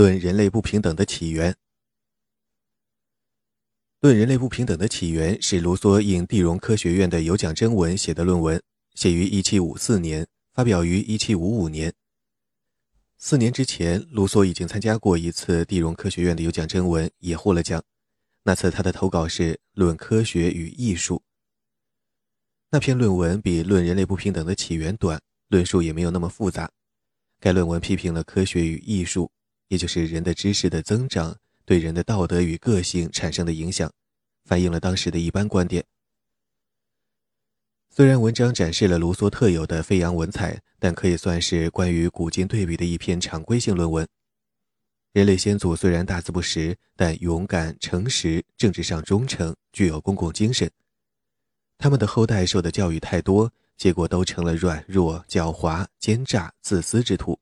论人类不平等的起源。论人类不平等的起源是卢梭应地荣科学院的有奖征文写的论文，写于1754年，发表于1755年。四年之前，卢梭已经参加过一次地荣科学院的有奖征文，也获了奖。那次他的投稿是《论科学与艺术》。那篇论文比《论人类不平等的起源》短，论述也没有那么复杂。该论文批评了科学与艺术，也就是人的知识的增长对人的道德与个性产生的影响，反映了当时的一般观点。虽然文章展示了卢梭特有的飞扬文采，但可以算是关于古今对比的一篇常规性论文。人类先祖虽然大字不识，但勇敢、诚实、政治上忠诚，具有公共精神。他们的后代受的教育太多，结果都成了软弱、狡猾、奸诈、自私之徒。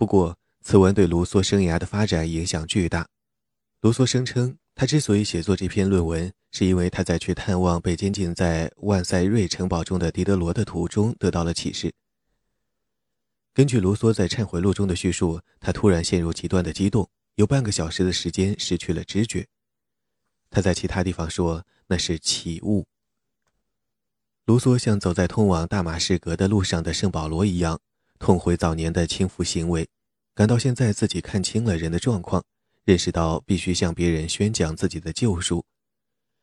不过，此文对卢梭生涯的发展影响巨大。卢梭声称，他之所以写作这篇论文，是因为他在去探望被监禁在万塞瑞城堡中的狄德罗的途中得到了启示。根据卢梭在《忏悔录》中的叙述，他突然陷入极端的激动，有半个小时的时间失去了知觉。他在其他地方说那是起雾。卢梭像走在通往大马士革的路上的圣保罗一样，痛悔早年的轻浮行为，感到现在自己看清了人的状况，认识到必须向别人宣讲自己的救赎。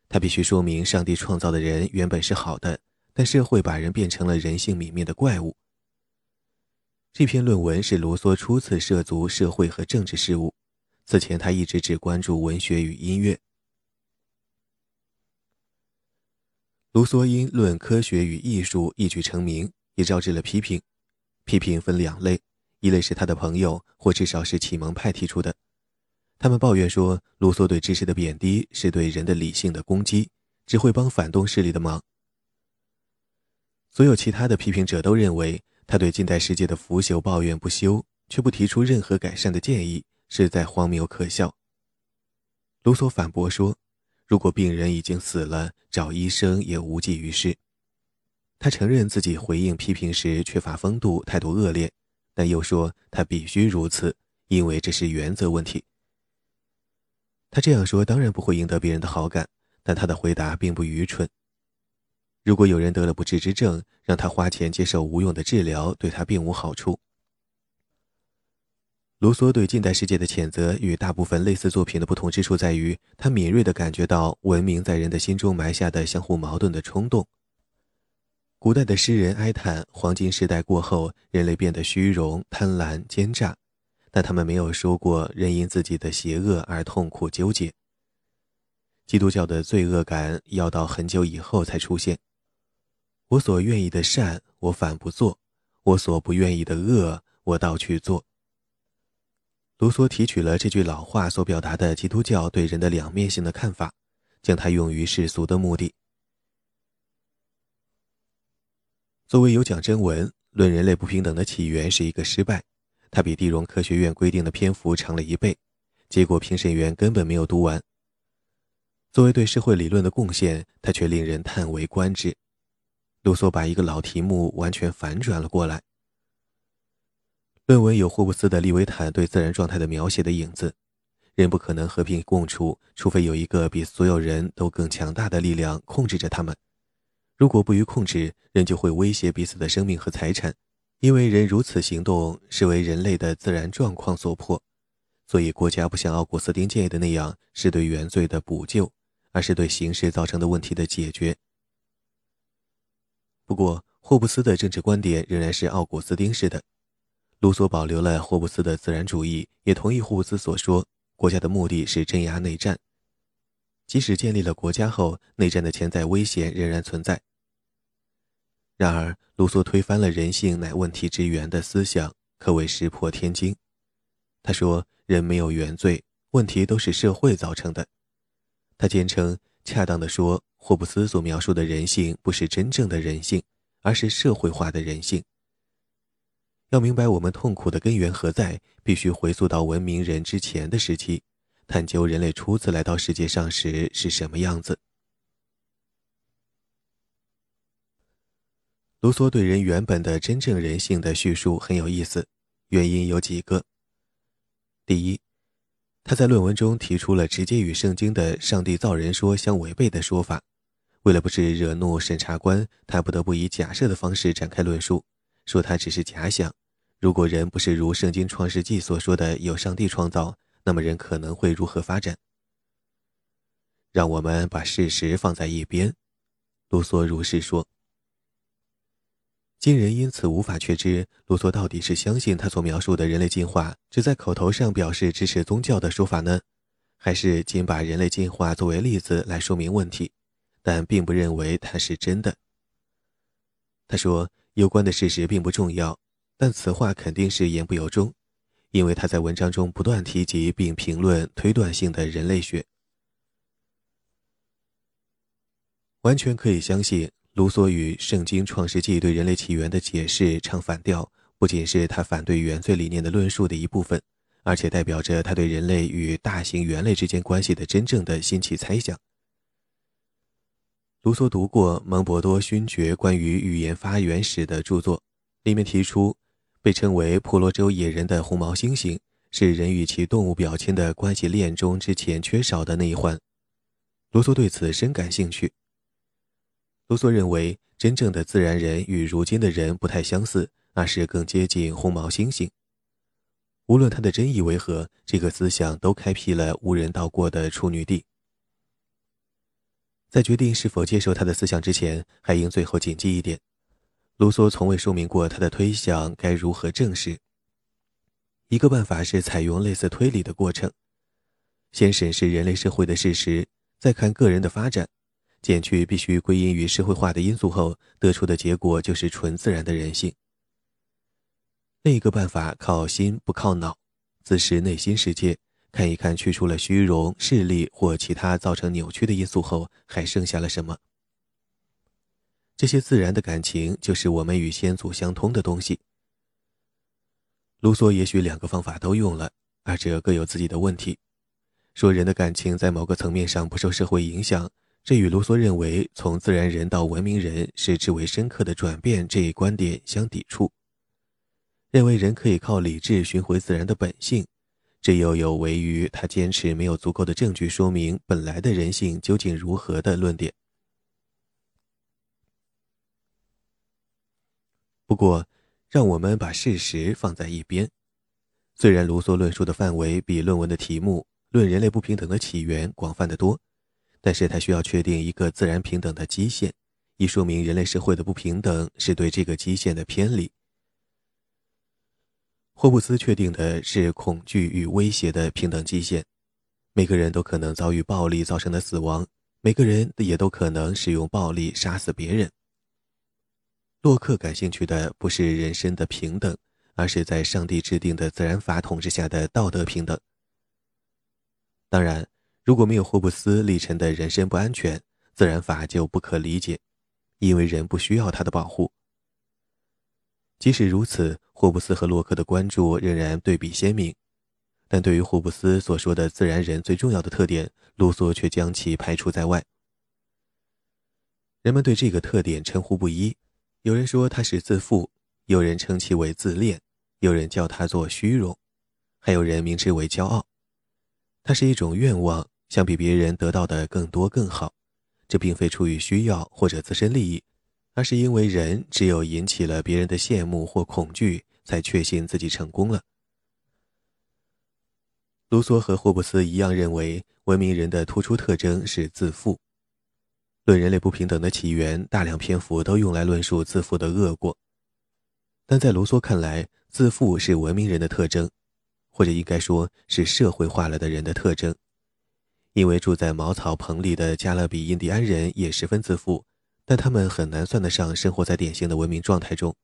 他必须说明，上帝创造的人原本是好的，但社会把人变成了人性泯灭的怪物。这篇论文是卢梭初次涉足社会和政治事务，此前他一直只关注文学与音乐。卢梭因《论科学与艺术》一举成名，也招致了批评。批评分两类，一类是他的朋友，或至少是启蒙派提出的，他们抱怨说，卢梭对知识的贬低是对人的理性的攻击，只会帮反动势力的忙。所有其他的批评者都认为。他对近代世界的腐朽抱怨不休，却不提出任何改善的建议，实在荒谬可笑。卢梭反驳说：“如果病人已经死了，找医生也无济于事。”他承认自己回应批评时缺乏风度，态度恶劣，但又说他必须如此，因为这是原则问题。他这样说当然不会赢得别人的好感，但他的回答并不愚蠢。如果有人得了不治之症，让他花钱接受无用的治疗，对他并无好处。卢梭对近代世界的谴责与大部分类似作品的不同之处在于，他敏锐地感觉到文明在人的心中埋下的相互矛盾的冲动。古代的诗人哀叹黄金时代过后，人类变得虚荣、贪婪、奸诈，但他们没有说过人因自己的邪恶而痛苦纠结。基督教的罪恶感要到很久以后才出现。我所愿意的善，我反不做；我所不愿意的恶，我倒去做。卢梭提取了这句老话所表达的基督教对人的两面性的看法，将它用于世俗的目的。作为有奖征文，《论人类不平等的起源》是一个失败，它比地荣科学院规定的篇幅长了一倍，结果评审员根本没有读完。作为对社会理论的贡献，它却令人叹为观止。卢梭把一个老题目完全反转了过来。论文有霍布斯的《利维坦》对自然状态的描写的影子，人不可能和平共处，除非有一个比所有人都更强大的力量控制着他们。如果不予控制，人就会威胁彼此的生命和财产，因为人如此行动是为人类的自然状况所迫。所以，国家不像奥古斯丁建议的那样是对原罪的补救，而是对形势造成的问题的解决。不过，霍布斯的政治观点仍然是奥古斯丁式的。卢梭保留了霍布斯的自然主义，也同意霍布斯所说：国家的目的是镇压内战。即使建立了国家后，内战的潜在危险仍然存在。然而，卢梭推翻了“人性乃问题之源”的思想，可谓石破天惊。他说：“人没有原罪，问题都是社会造成的。”他坚称，恰当的说。霍布斯所描述的人性不是真正的人性，而是社会化的人性。要明白我们痛苦的根源何在，必须回溯到文明人之前的时期，探究人类初次来到世界上时是什么样子。卢梭对人原本的真正人性的叙述很有意思，原因有几个：第一，他在论文中提出了直接与圣经的上帝造人说相违背的说法。为了不是惹怒审查官，他不得不以假设的方式展开论述，说他只是假想。如果人不是如圣经创世纪所说的有上帝创造，那么人可能会如何发展？让我们把事实放在一边，卢梭如是说。今人因此无法确知卢梭到底是相信他所描述的人类进化只在口头上表示支持宗教的说法呢，还是仅把人类进化作为例子来说明问题，但并不认为它是真的。他说，有关的事实并不重要。但此话肯定是言不由衷，因为他在文章中不断提及并评论推断性的人类学。完全可以相信，卢梭与《圣经·创世纪》对人类起源的解释唱反调，不仅是他反对原罪理念的论述的一部分，而且代表着他对人类与大型猿类之间关系的真正的新奇猜想。卢梭读过蒙博多勋爵关于语言发源史的著作，里面提出。被称为婆罗洲野人的红毛猩猩，是人与其动物表亲的关系链中之前缺少的那一环。卢梭对此深感兴趣。卢梭认为，真正的自然人与如今的人不太相似，而是更接近红毛猩猩。无论他的真意为何，这个思想都开辟了无人到过的处女地。在决定是否接受他的思想之前，还应最后谨记一点。卢梭从未说明过他的推想该如何证实。一个办法是采用类似推理的过程，先审视人类社会的事实，再看个人的发展，减去必须归因于社会化的因素后，得出的结果就是纯自然的人性。另一个办法靠心不靠脑，自视内心世界，看一看去除了虚荣、势力或其他造成扭曲的因素后，还剩下了什么。这些自然的感情，就是我们与先祖相通的东西。卢梭也许两个方法都用了，二者各有自己的问题。说人的感情在某个层面上不受社会影响，这与卢梭认为从自然人到文明人是至为深刻的转变这一观点相抵触。认为人可以靠理智寻回自然的本性，这又有违于他坚持没有足够的证据说明本来的人性究竟如何的论点。不过，让我们把事实放在一边。虽然卢梭论述的范围比论文的题目“论人类不平等的起源”广泛得多，但是他需要确定一个自然平等的基线，以说明人类社会的不平等是对这个基线的偏离。霍布斯确定的是恐惧与威胁的平等基线，每个人都可能遭遇暴力造成的死亡，每个人也都可能使用暴力杀死别人。洛克感兴趣的不是人身的平等，而是在上帝制定的自然法统治下的道德平等。当然，如果没有霍布斯历程的人身不安全，自然法就不可理解，因为人不需要他的保护。即使如此，霍布斯和洛克的关注仍然对比鲜明，但对于霍布斯所说的自然人最重要的特点，卢梭却将其排除在外。人们对这个特点称呼不一。有人说他是自负，有人称其为自恋，有人叫他做虚荣，还有人名之为骄傲。它是一种愿望，想比别人得到的更多更好。这并非出于需要或者自身利益，而是因为人只有引起了别人的羡慕或恐惧，才确信自己成功了。卢梭和霍布斯一样认为，文明人的突出特征是自负。论人类不平等的起源，大量篇幅都用来论述自负的恶果。但在卢梭看来，自负是文明人的特征，或者应该说是社会化了的人的特征。因为住在茅草棚里的加勒比印第安人也十分自负，但他们很难算得上生活在典型的文明状态中。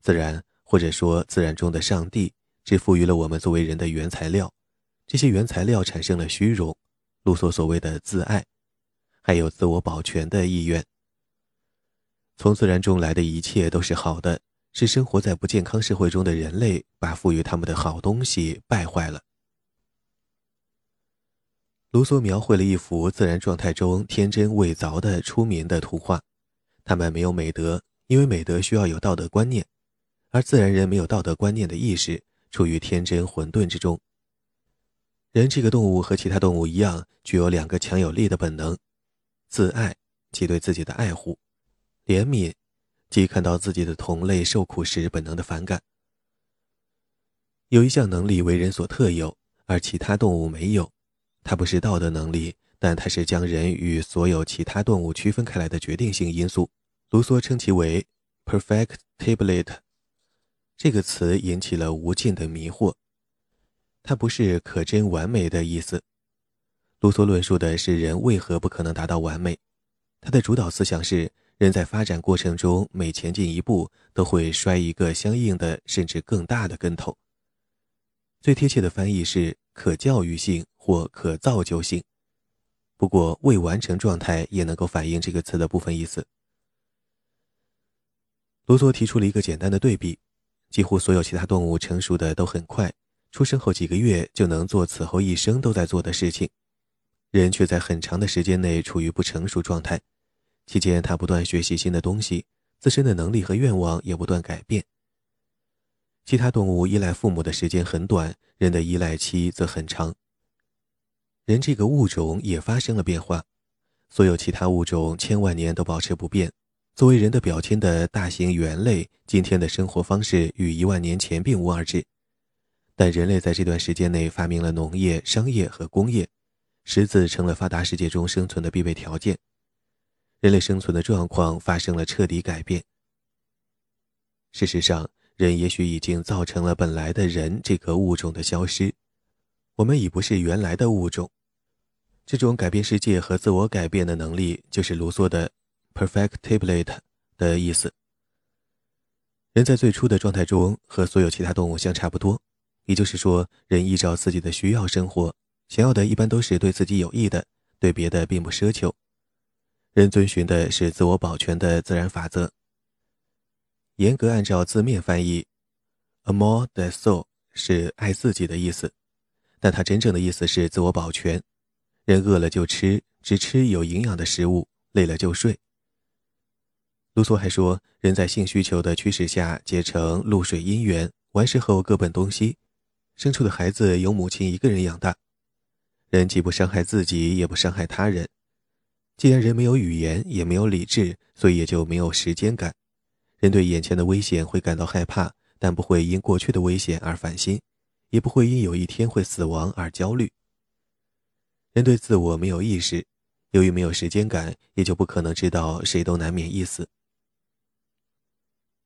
自然，或者说自然中的上帝，只赋予了我们作为人的原材料，这些原材料产生了虚荣，卢梭所谓的自爱。还有自我保全的意愿。从自然中来的一切都是好的，是生活在不健康社会中的人类把赋予他们的好东西败坏了。卢梭描绘了一幅自然状态中天真未凿的出名的图画，他们没有美德，因为美德需要有道德观念，而自然人没有道德观念的意识，处于天真混沌之中。人这个动物和其他动物一样，具有两个强有力的本能：自爱，即对自己的爱护；怜悯，即看到自己的同类受苦时本能的反感。有一项能力为人所特有，而其他动物没有，它不是道德能力，但它是将人与所有其他动物区分开来的决定性因素。卢梭称其为 “perfectibility”，这个词引起了无尽的迷惑。它不是可真完美的意思。卢梭论述的是人为何不可能达到完美。他的主导思想是：人在发展过程中每前进一步，都会摔一个相应的甚至更大的跟头。最贴切的翻译是可教育性或可造就性，不过未完成状态也能够反映这个词的部分意思。卢梭提出了一个简单的对比：几乎所有其他动物成熟的都很快。出生后几个月就能做此后一生都在做的事情，人却在很长的时间内处于不成熟状态，期间他不断学习新的东西，自身的能力和愿望也不断改变。其他动物依赖父母的时间很短，人的依赖期则很长。人这个物种也发生了变化，所有其他物种千万年都保持不变。作为人的表亲的大型猿类，今天的生活方式与一万年前并无二致。但人类在这段时间内发明了农业、商业和工业，识字成了发达世界中生存的必备条件。人类生存的状况发生了彻底改变。事实上，人也许已经造成了本来的人这个物种的消失，我们已不是原来的物种。这种改变世界和自我改变的能力，就是卢梭的 “perfectibility” 的意思。人在最初的状态中和所有其他动物相差不多。也就是说，人依照自己的需要生活，想要的一般都是对自己有益的，对别的并不奢求。人遵循的是自我保全的自然法则。严格按照字面翻译，“a more the so” 是爱自己的意思，但它真正的意思是自我保全。人饿了就吃，只吃有营养的食物；累了就睡。卢梭还说，人在性需求的驱使下结成露水姻缘，完事后各奔东西。生出的孩子由母亲一个人养大，人既不伤害自己，也不伤害他人。既然人没有语言，也没有理智，所以也就没有时间感。人对眼前的危险会感到害怕，但不会因过去的危险而烦心，也不会因有一天会死亡而焦虑。人对自我没有意识，由于没有时间感，也就不可能知道谁都难免一死。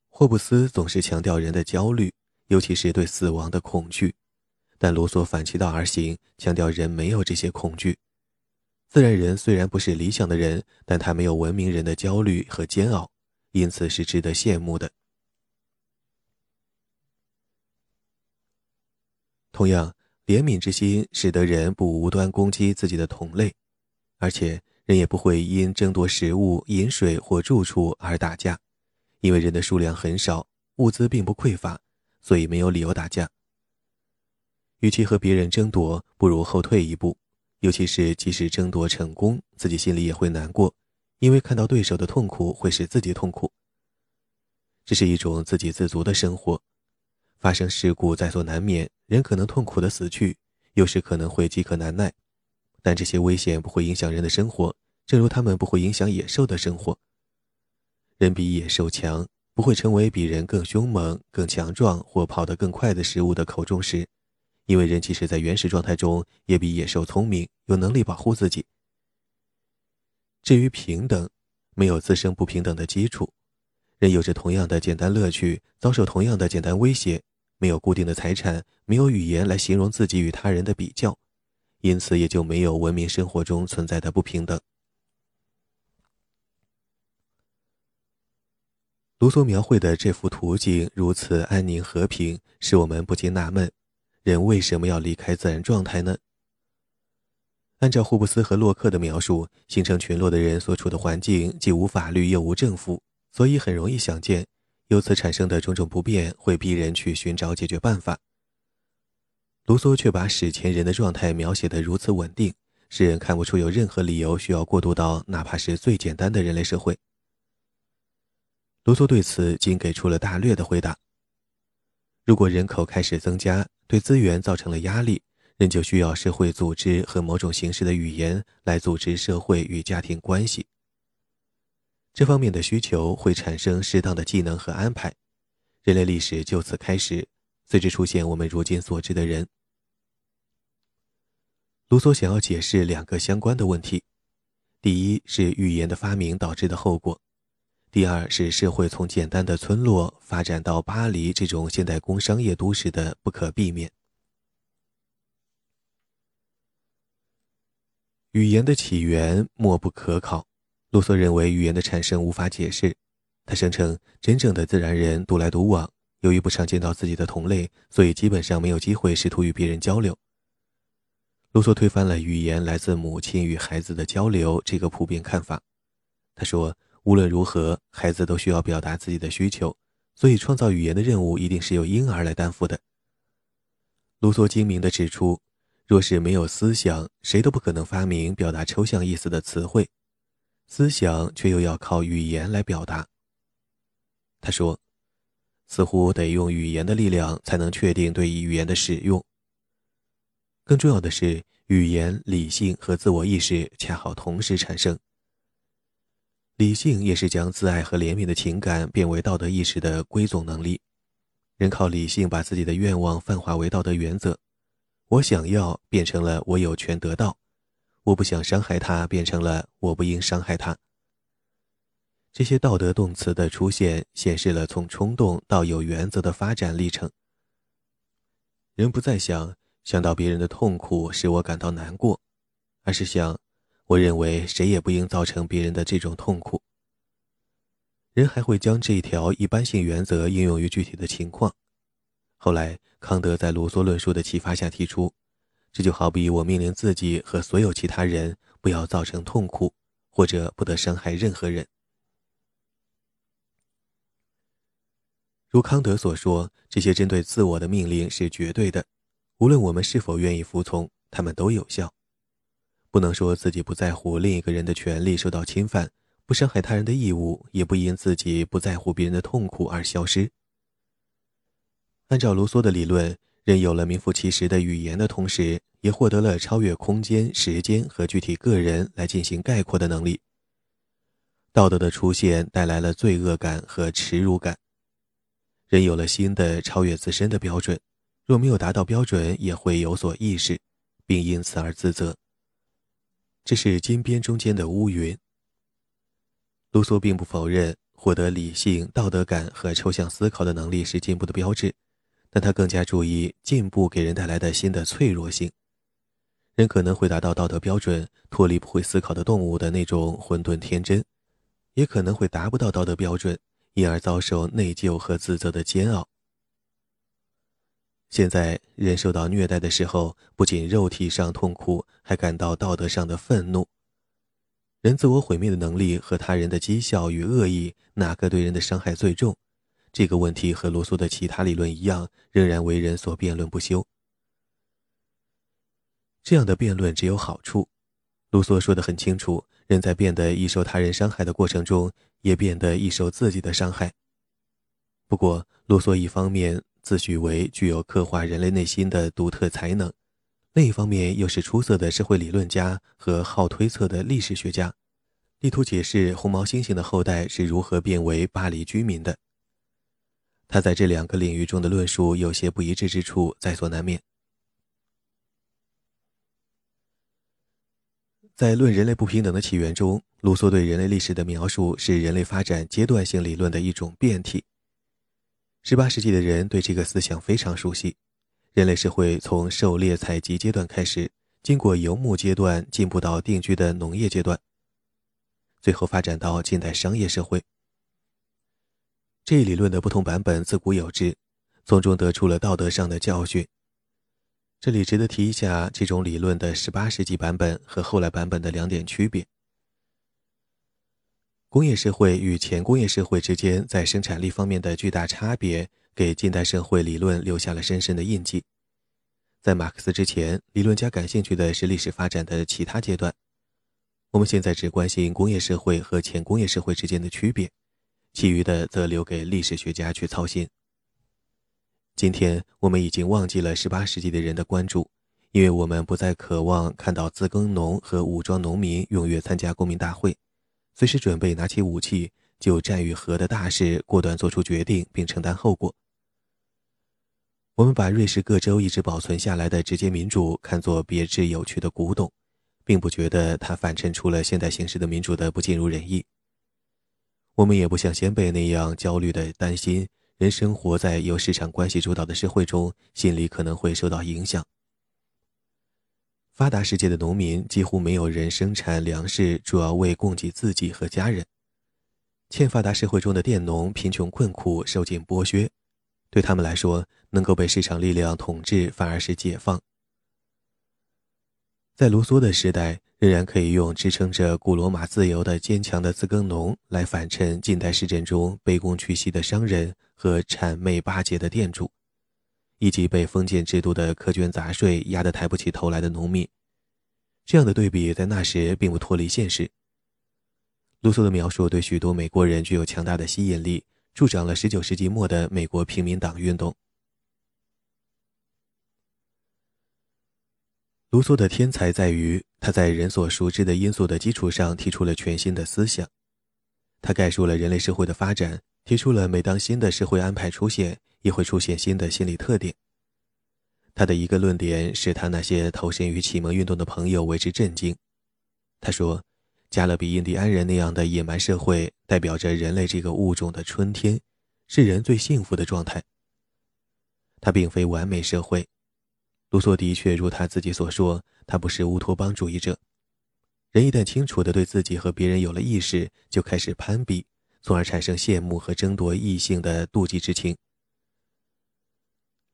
霍布斯总是强调人的焦虑，尤其是对死亡的恐惧。但卢梭反其道而行，强调人没有这些恐惧。自然人虽然不是理想的人，但他没有文明人的焦虑和煎熬，因此是值得羡慕的。同样，怜悯之心使得人不无端攻击自己的同类，而且人也不会因争夺食物、饮水或住处而打架，因为人的数量很少，物资并不匮乏，所以没有理由打架。与其和别人争夺，不如后退一步。尤其是即使争夺成功，自己心里也会难过，因为看到对手的痛苦会使自己痛苦。这是一种自给自足的生活。发生事故在所难免，人可能痛苦的死去，有时可能会饥渴难耐，但这些危险不会影响人的生活，正如他们不会影响野兽的生活。人比野兽强，不会成为比人更凶猛、更强壮或跑得更快的食物的口中食。因为人即使在原始状态中，也比野兽聪明，有能力保护自己。至于平等，没有自身不平等的基础，人有着同样的简单乐趣，遭受同样的简单威胁，没有固定的财产，没有语言来形容自己与他人的比较，因此也就没有文明生活中存在的不平等。卢梭描绘的这幅图景如此安宁和平，使我们不禁纳闷。人为什么要离开自然状态呢？按照霍布斯和洛克的描述，形成群落的人所处的环境既无法律又无政府，所以很容易想见，由此产生的种种不便会逼人去寻找解决办法。卢梭却把史前人的状态描写得如此稳定，使人看不出有任何理由需要过渡到哪怕是最简单的人类社会。卢梭对此仅给出了大略的回答。如果人口开始增加，对资源造成了压力，人就需要社会组织和某种形式的语言来组织社会与家庭关系。这方面的需求会产生适当的技能和安排，人类历史就此开始，随之出现我们如今所知的人。卢梭想要解释两个相关的问题：第一是语言的发明导致的后果；第二是社会从简单的村落发展到巴黎这种现代工商业都市的不可避免。语言的起源莫不可考。卢梭认为语言的产生无法解释，他声称真正的自然人独来独往，由于不常见到自己的同类，所以基本上没有机会试图与别人交流。卢梭推翻了语言来自母亲与孩子的交流这个普遍看法。他说，无论如何，孩子都需要表达自己的需求，所以创造语言的任务一定是由婴儿来担负的。卢梭精明地指出，若是没有思想，谁都不可能发明表达抽象意思的词汇。思想却又要靠语言来表达。他说：“似乎得用语言的力量才能确定对语言的使用。更重要的是，语言、理性和自我意识恰好同时产生。理性也是将自爱和怜悯的情感变为道德意识的归总能力。人靠理性把自己的愿望泛化为道德原则，我想要变成了我有权得到。”我不想伤害他，变成了我不应伤害他。这些道德动词的出现，显示了从冲动到有原则的发展历程。人不再想想到别人的痛苦使我感到难过，而是想，我认为谁也不应造成别人的这种痛苦。人还会将这一条一般性原则应用于具体的情况。后来，康德在卢梭论述的启发下提出。这就好比我命令自己和所有其他人不要造成痛苦，或者不得伤害任何人。如康德所说，这些针对自我的命令是绝对的，无论我们是否愿意服从，他们都有效。不能说自己不在乎另一个人的权利受到侵犯，不伤害他人的义务，也不因自己不在乎别人的痛苦而消失。按照卢梭的理论。人有了名副其实的语言的同时，也获得了超越空间、时间和具体个人来进行概括的能力。道德的出现带来了罪恶感和耻辱感。人有了新的超越自身的标准，若没有达到标准，也会有所意识，并因此而自责。这是金边中间的乌云。卢梭并不否认获得理性、道德感和抽象思考的能力是进步的标志。但他更加注意进步给人带来的新的脆弱性。人可能会达到道德标准，脱离不会思考的动物的那种混沌天真，也可能会达不到道德标准，因而遭受内疚和自责的煎熬。现在，人受到虐待的时候，不仅肉体上痛苦，还感到道德上的愤怒。人自我毁灭的能力和他人的讥笑与恶意，哪个对人的伤害最重？这个问题和罗素的其他理论一样，仍然为人所辩论不休。这样的辩论只有好处。卢梭说得很清楚：人在变得易受他人伤害的过程中，也变得易受自己的伤害。不过，卢梭一方面自诩为具有刻画人类内心的独特才能，另一方面又是出色的社会理论家和好推测的历史学家，力图解释红毛猩猩的后代是如何变为巴黎居民的。他在这两个领域中的论述有些不一致之处，在所难免。在《论人类不平等的起源》中，卢梭对人类历史的描述是人类发展阶段性理论的一种变体。18世纪的人对这个思想非常熟悉。人类社会从狩猎采集阶段开始，经过游牧阶段，进步到定居的农业阶段，最后发展到近代商业社会。这一理论的不同版本自古有之，从中得出了道德上的教训。这里值得提一下这种理论的18世纪版本和后来版本的两点区别：工业社会与前工业社会之间在生产力方面的巨大差别，给近代社会理论留下了深深的印记。在马克思之前，理论家感兴趣的是历史发展的其他阶段。我们现在只关心工业社会和前工业社会之间的区别。其余的则留给历史学家去操心。今天我们已经忘记了18世纪的人的关注，因为我们不再渴望看到自耕农和武装农民踊跃参加公民大会，随时准备拿起武器就战与和的大事果断做出决定并承担后果。我们把瑞士各州一直保存下来的直接民主看作别致有趣的古董，并不觉得它反衬出了现代形式的民主的不尽如人意。我们也不像先辈那样焦虑地担心，人生活在由市场关系主导的社会中，心理可能会受到影响。发达世界的农民几乎没有人生产粮食，主要为供给自己和家人。欠发达社会中的佃农贫穷困苦，受尽剥削。对他们来说，能够被市场力量统治反而是解放。在卢梭的时代，仍然可以用支撑着古罗马自由的坚强的自耕农来反衬近代市镇中卑躬屈膝的商人和谄媚巴结的店主，以及被封建制度的苛捐杂税压得抬不起头来的农民。这样的对比在那时并不脱离现实。卢梭的描述对许多美国人具有强大的吸引力。助长了19世纪末的美国平民党运动。卢梭的天才在于，他在人所熟知的因素的基础上提出了全新的思想。他概述了人类社会的发展，提出了每当新的社会安排出现，也会出现新的心理特点。他的一个论点使他那些投身于启蒙运动的朋友为之震惊。他说。加勒比印第安人那样的野蛮社会，代表着人类这个物种的春天，是人最幸福的状态。它并非完美社会。卢梭的确如他自己所说，他不是乌托邦主义者。人一旦清楚地对自己和别人有了意识，就开始攀比，从而产生羡慕和争夺异性的妒忌之情。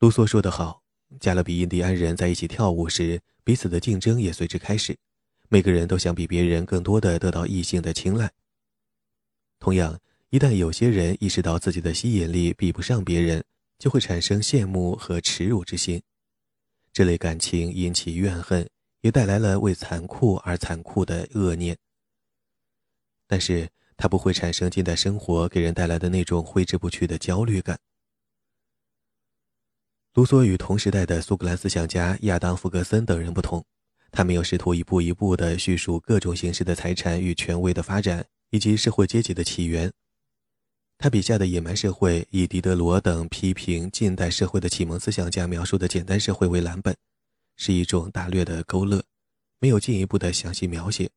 卢梭说得好：加勒比印第安人在一起跳舞时，彼此的竞争也随之开始。每个人都想比别人更多的得到异性的青睐。同样，一旦有些人意识到自己的吸引力比不上别人，就会产生羡慕和耻辱之心。这类感情引起怨恨，也带来了为残酷而残酷的恶念。但是，它不会产生近代生活给人带来的那种挥之不去的焦虑感。卢梭与同时代的苏格兰思想家亚当·弗格森等人不同。他没有试图一步一步地叙述各种形式的财产与权威的发展，以及社会阶级的起源。他笔下的野蛮社会，以狄德罗等批评近代社会的启蒙思想家描述的简单社会为蓝本，是一种大略的勾勒，没有进一步的详细描写。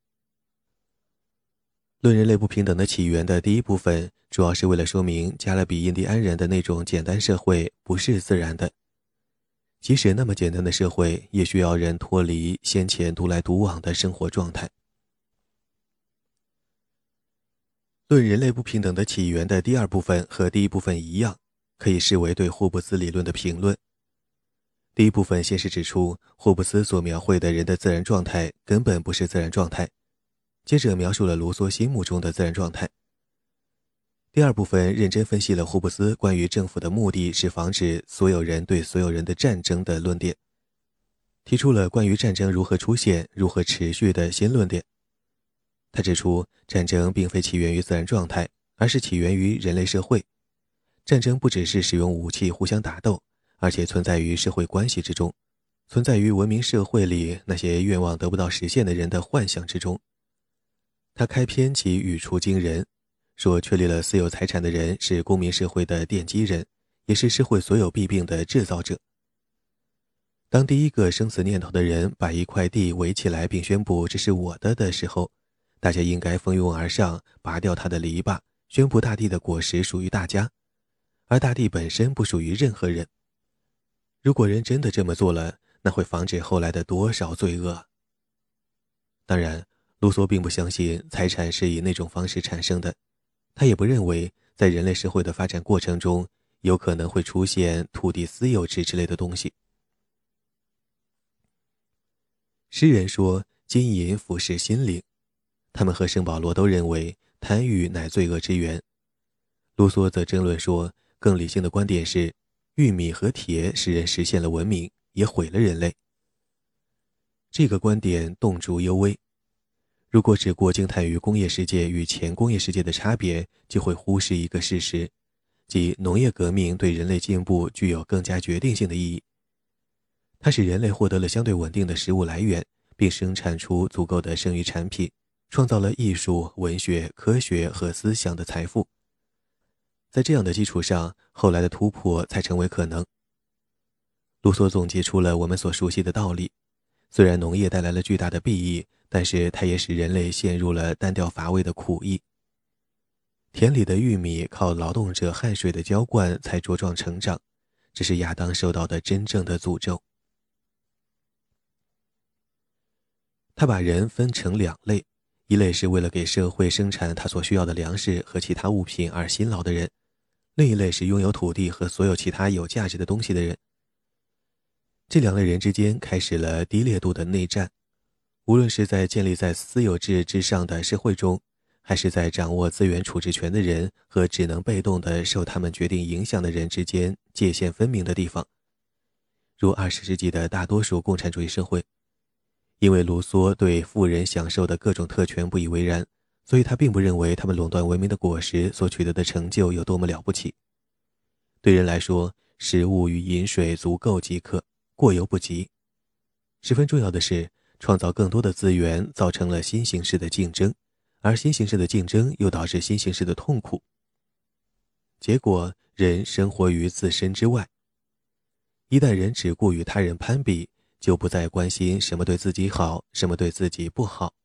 论人类不平等的起源的第一部分，主要是为了说明加勒比印第安人的那种简单社会不是自然的。即使那么简单的社会，也需要人脱离先前独来独往的生活状态。论人类不平等的起源的第二部分和第一部分一样，可以视为对霍布斯理论的评论。第一部分先是指出霍布斯所描绘的人的自然状态根本不是自然状态，接着描述了卢梭心目中的自然状态。第二部分认真分析了霍布斯关于政府的目的是防止所有人对所有人的战争的论点，提出了关于战争如何出现、如何持续的新论点。他指出，战争并非起源于自然状态，而是起源于人类社会。战争不只是使用武器互相打斗，而且存在于社会关系之中，存在于文明社会里那些愿望得不到实现的人的幻想之中。他开篇即语出惊人。说确立了私有财产的人是公民社会的奠基人，也是社会所有弊病的制造者。当第一个生死念头的人把一块地围起来并宣布这是我的的时候，大家应该蜂拥而上，拔掉他的篱笆，宣布大地的果实属于大家，而大地本身不属于任何人。如果人真的这么做了，那会防止后来的多少罪恶。当然，卢梭并不相信财产是以那种方式产生的。他也不认为，在人类社会的发展过程中，有可能会出现土地私有制之类的东西。诗人说：“金银腐蚀心灵。”他们和圣保罗都认为贪欲乃罪恶之源。卢梭则争论说，更理性的观点是，玉米和铁使人实现了文明，也毁了人类。这个观点洞烛幽微。如果只过惊叹于工业世界与前工业世界的差别，就会忽视一个事实，即农业革命对人类进步具有更加决定性的意义。它使人类获得了相对稳定的食物来源，并生产出足够的剩余产品，创造了艺术、文学、科学和思想的财富。在这样的基础上，后来的突破才成为可能。卢梭总结出了我们所熟悉的道理：虽然农业带来了巨大的裨益，但是它也使人类陷入了单调乏味的苦役。田里的玉米靠劳动者汗水的浇灌才茁壮成长，这是亚当受到的真正的诅咒。他把人分成两类：一类是为了给社会生产他所需要的粮食和其他物品而辛劳的人；另一类是拥有土地和所有其他有价值的东西的人。这两类人之间开始了低烈度的内战，无论是在建立在私有制之上的社会中，还是在掌握资源处置权的人和只能被动的受他们决定影响的人之间界限分明的地方，如二十世纪的大多数共产主义社会。因为卢梭对富人享受的各种特权不以为然，所以他并不认为他们垄断文明的果实所取得的成就有多么了不起。对人来说，食物与饮水足够即可。过犹不及。十分重要的是，创造更多的资源造成了新形式的竞争，而新形式的竞争又导致新形式的痛苦。结果，人生活于自身之外。一旦人只顾与他人攀比，就不再关心什么对自己好，什么对自己不好，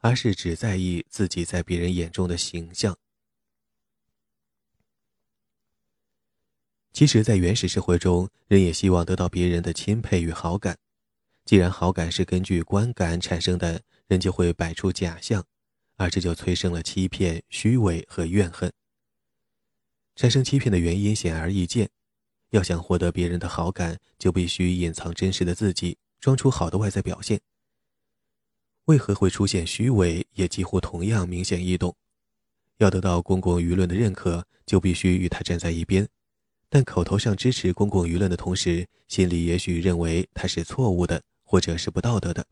而是只在意自己在别人眼中的形象。其实，在原始社会中，人也希望得到别人的钦佩与好感。既然好感是根据观感产生的，人就会摆出假象，而这就催生了欺骗、虚伪和怨恨。产生欺骗的原因显而易见：要想获得别人的好感，就必须隐藏真实的自己，装出好的外在表现。为何会出现虚伪，也几乎同样明显易懂。要得到公共舆论的认可，就必须与他站在一边。但口头上支持公共舆论的同时，心里也许认为他是错误的，或者是不道德的。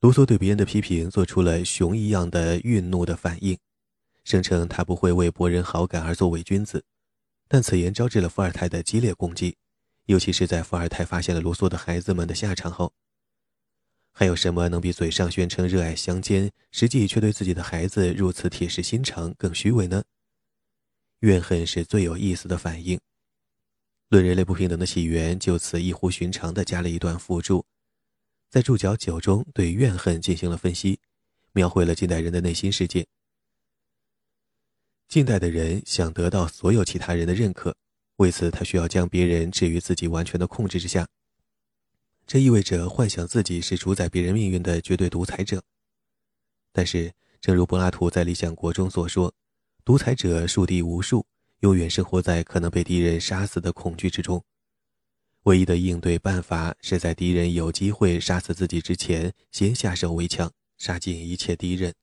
卢梭对别人的批评做出了熊一样的愠怒的反应，声称他不会为博人好感而做伪君子。但此言招致了伏尔泰的激烈攻击，尤其是在伏尔泰发现了卢梭的孩子们的下场后。还有什么能比嘴上宣称热爱乡间，实际却对自己的孩子如此铁石心肠更虚伪呢？怨恨是最有意思的反应。论人类不平等的起源就此异乎寻常地加了一段附注，在注脚九中对怨恨进行了分析，描绘了近代人的内心世界。近代的人想得到所有其他人的认可，为此他需要将别人置于自己完全的控制之下。这意味着幻想自己是主宰别人命运的绝对独裁者。但是，正如柏拉图在《理想国》中所说。独裁者树敌无数，永远生活在可能被敌人杀死的恐惧之中。唯一的应对办法是在敌人有机会杀死自己之前，先下手为强，杀尽一切敌人。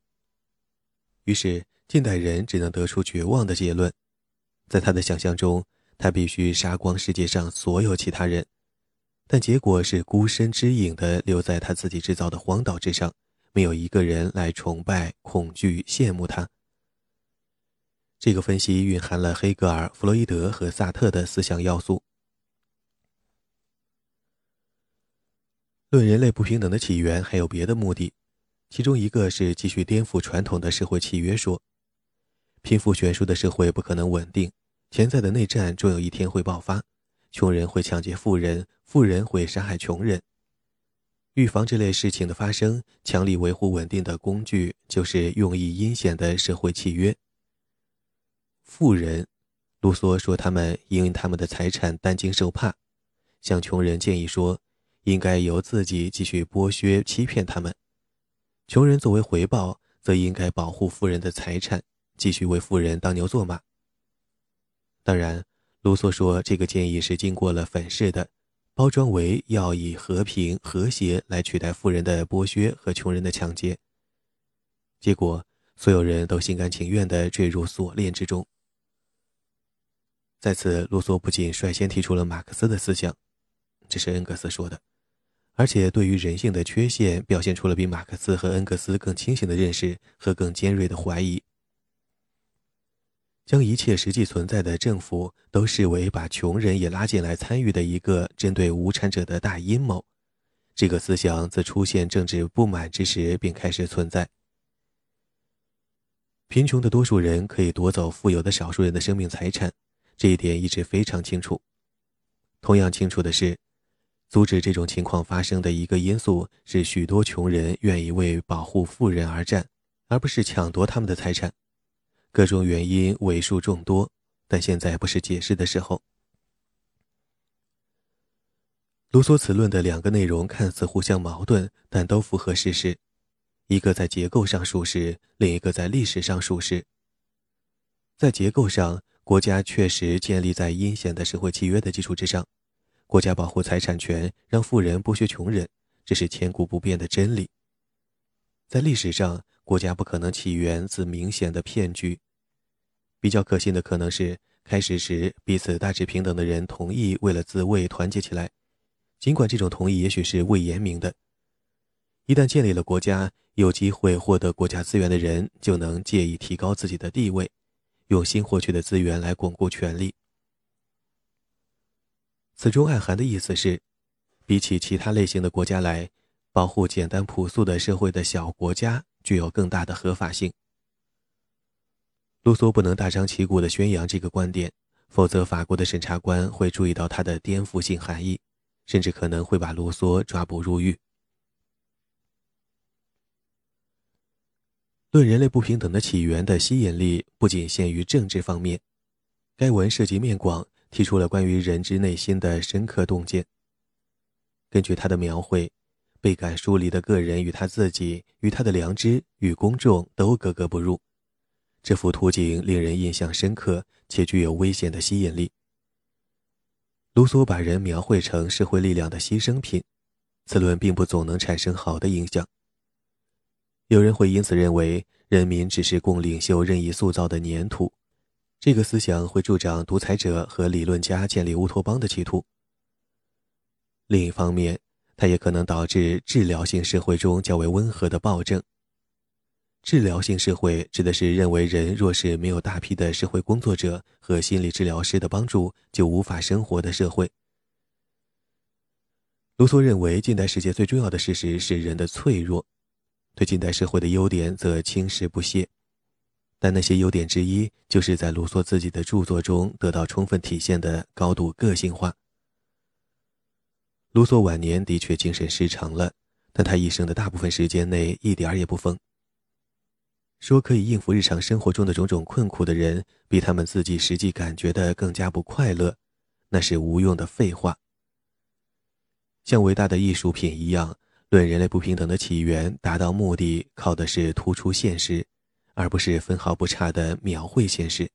于是，近代人只能得出绝望的结论：在他的想象中，他必须杀光世界上所有其他人，但结果是孤身只影的留在他自己制造的荒岛之上，没有一个人来崇拜、恐惧、羡慕他。这个分析蕴含了黑格尔、弗洛伊德和萨特的思想要素。论人类不平等的起源还有别的目的，其中一个是继续颠覆传统的社会契约说：贫富悬殊的社会不可能稳定，潜在的内战终有一天会爆发，穷人会抢劫富人，富人会杀害穷人。预防这类事情的发生，强力维护稳定的工具就是用意阴险的社会契约。富人，卢梭说他们因他们的财产担惊受怕，向穷人建议说，应该由自己继续剥削欺骗他们。穷人作为回报，则应该保护富人的财产，继续为富人当牛做马。当然，卢梭说这个建议是经过了粉饰的，包装为要以和平和谐来取代富人的剥削和穷人的抢劫。结果，所有人都心甘情愿地坠入锁链之中。在此，卢梭不仅率先提出了马克思的思想，这是恩格斯说的，而且对于人性的缺陷表现出了比马克思和恩格斯更清醒的认识和更尖锐的怀疑。将一切实际存在的政府都视为把穷人也拉进来参与的一个针对无产者的大阴谋。这个思想自出现政治不满之时便开始存在。贫穷的多数人可以夺走富有的少数人的生命财产，这一点一直非常清楚。同样清楚的是，阻止这种情况发生的一个因素是许多穷人愿意为保护富人而战，而不是抢夺他们的财产。各种原因为数众多，但现在不是解释的时候。卢梭此论的两个内容看似互相矛盾，但都符合事实：一个在结构上属实，另一个在历史上属实。在结构上，国家确实建立在阴险的社会契约的基础之上，国家保护财产权，让富人剥削穷人，这是千古不变的真理。在历史上，国家不可能起源自明显的骗局，比较可信的可能是开始时彼此大致平等的人同意为了自卫团结起来。尽管这种同意也许是未言明的，一旦建立了国家，有机会获得国家资源的人就能借以提高自己的地位，用新获取的资源来巩固权力。此中暗含的意思是，比起其他类型的国家来，保护简单朴素的社会的小国家具有更大的合法性。卢梭不能大张旗鼓地宣扬这个观点，否则法国的审查官会注意到它的颠覆性含义。甚至可能会把卢梭抓捕入狱。论人类不平等的起源的吸引力不仅限于政治方面，该文涉及面广，提出了关于人之内心的深刻洞见。根据他的描绘，倍感疏离的个人与他自己、与他的良知、与公众都格格不入。这幅图景令人印象深刻，且具有危险的吸引力。卢梭把人描绘成社会力量的牺牲品，此论并不总能产生好的影响。有人会因此认为人民只是供领袖任意塑造的粘土，这个思想会助长独裁者和理论家建立乌托邦的企图。另一方面，它也可能导致治疗性社会中较为温和的暴政。治疗性社会指的是认为人若是没有大批的社会工作者和心理治疗师的帮助，就无法生活的社会。卢梭认为，近代世界最重要的事实是人的脆弱，对近代社会的优点则轻视不屑。但那些优点之一，就是在卢梭自己的著作中得到充分体现的高度个性化。卢梭晚年的确精神失常了，但他一生的大部分时间内一点儿也不疯。说可以应付日常生活中的种种困苦的人，比他们自己实际感觉的更加不快乐，那是无用的废话。像伟大的艺术品一样，论人类不平等的起源，达到目的靠的是突出现实，而不是分毫不差的描绘现实。